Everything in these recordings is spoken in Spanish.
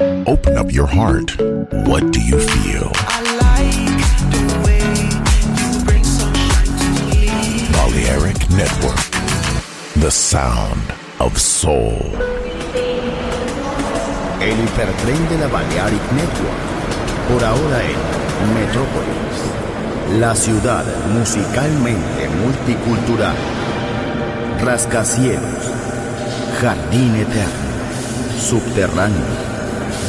Open up your heart. What do you feel? Like. Balearic Network. The sound of soul. El hipertren de la Balearic Network. Por ahora en Metrópolis. La ciudad musicalmente multicultural. Rascacielos. Jardín eterno. Subterráneo.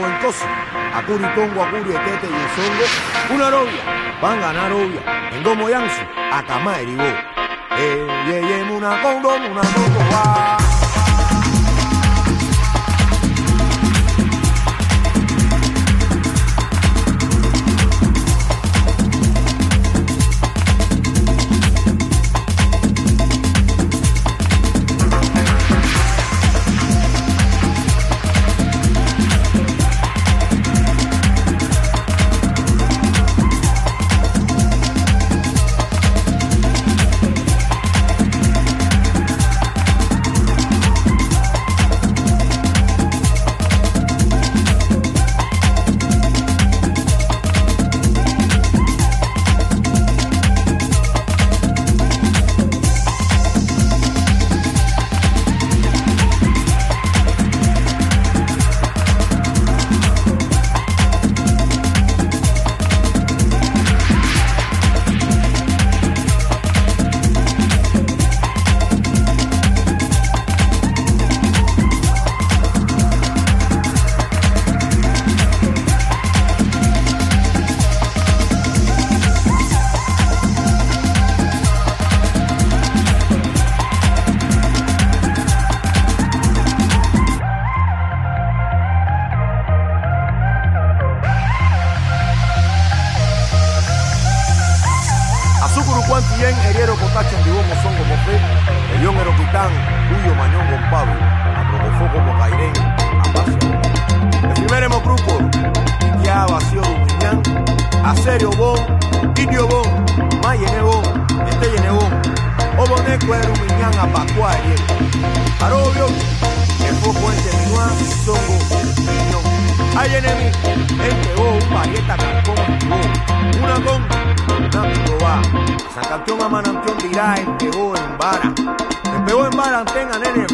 noventoso. Acuri Tongo, Acuri Otete y el Esongo. Una novia, van a ganar obvia. En Gomo Yansu, Acamá Eribó. Eh, eh, una una congo,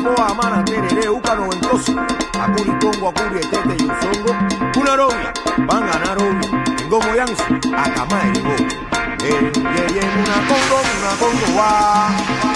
Poa, Mana, Tereré, Uca, Noventoso, Acuri, Congo, Acuri, Etete, Yuzongo, Cunarobia, Manga, Narobia, Ngomo, Yansu, Acamá, Erebo, eh, Yeye, Muna, Congo, Muna, Congo, Wa.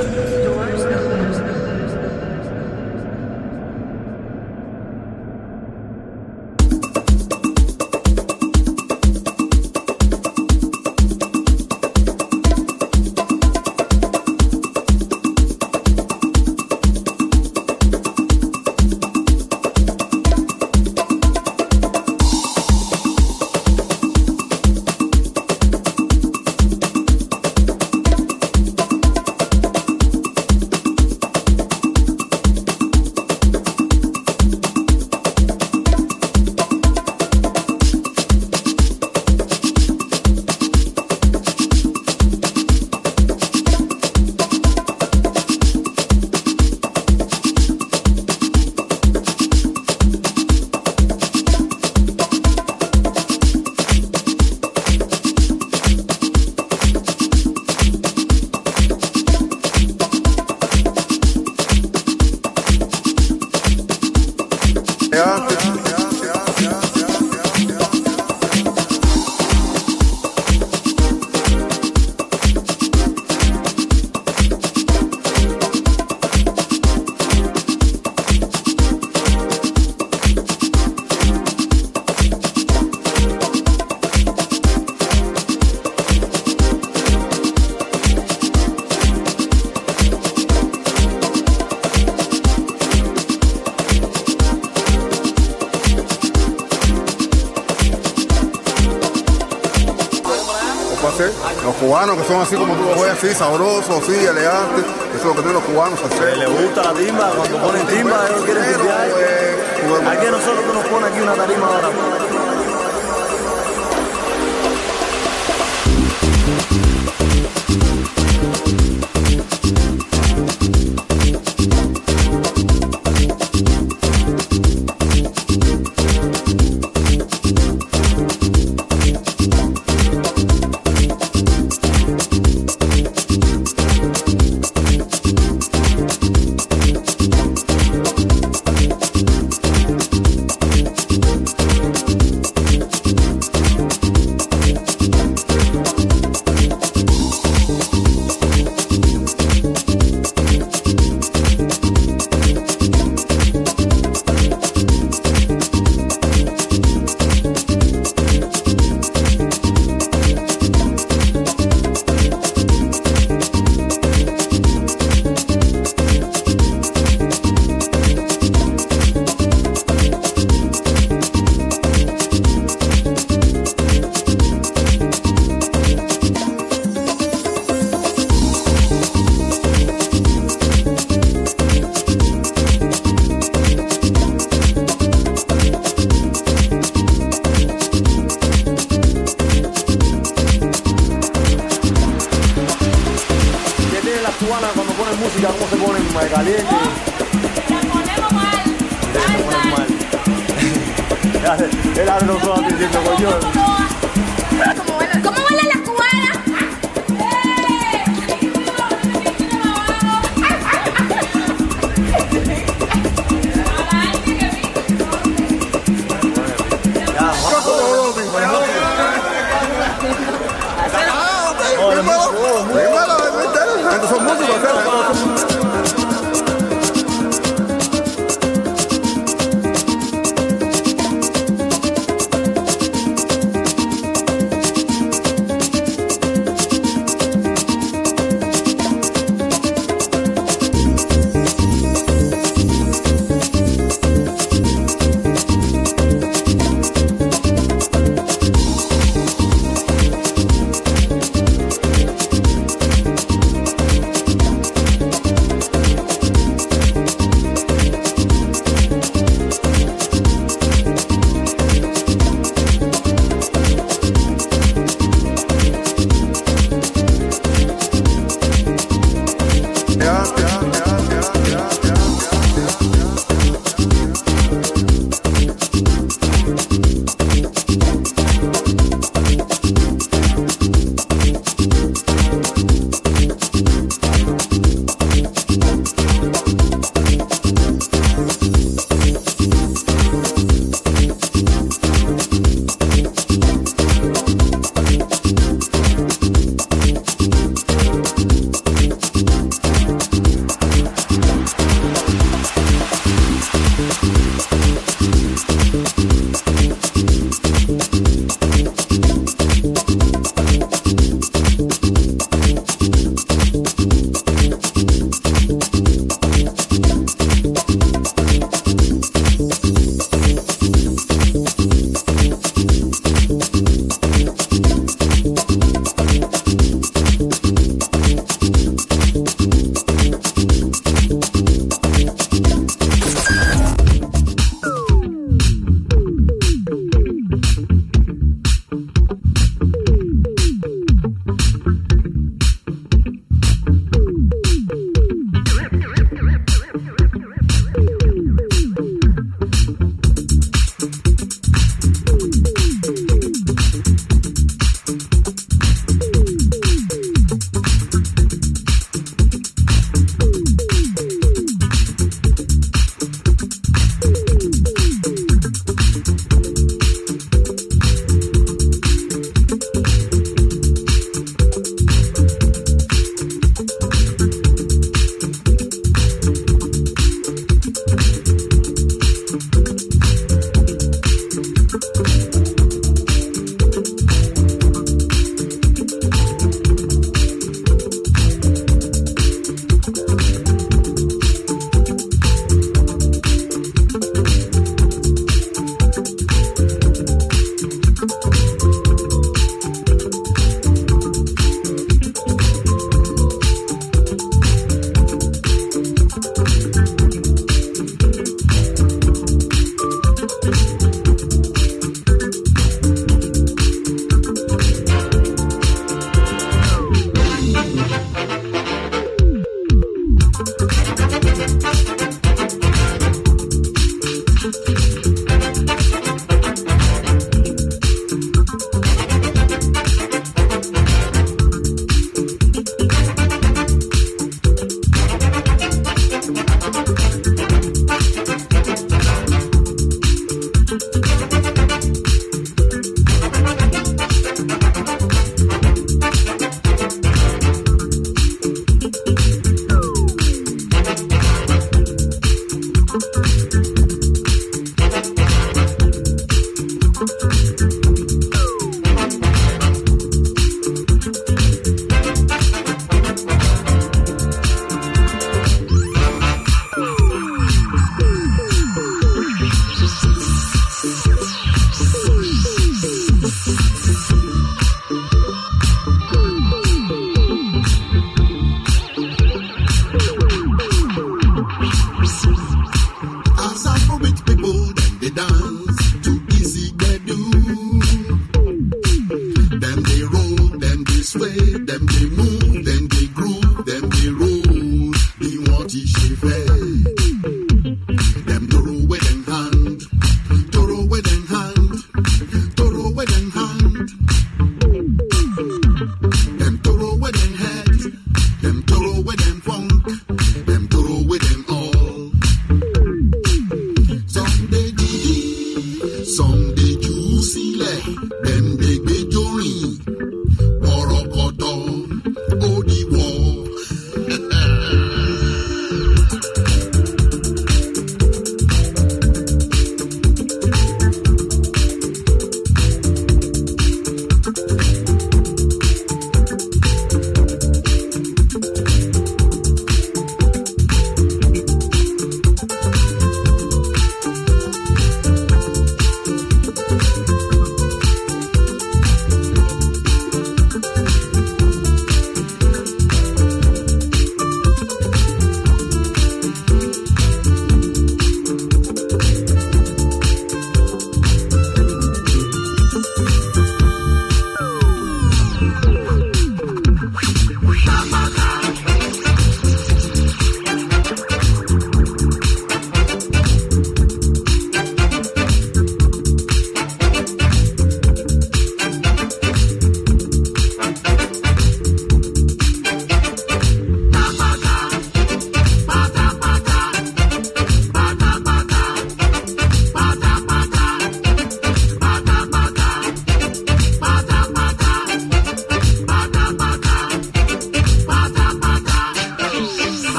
sabroso, así, elegante.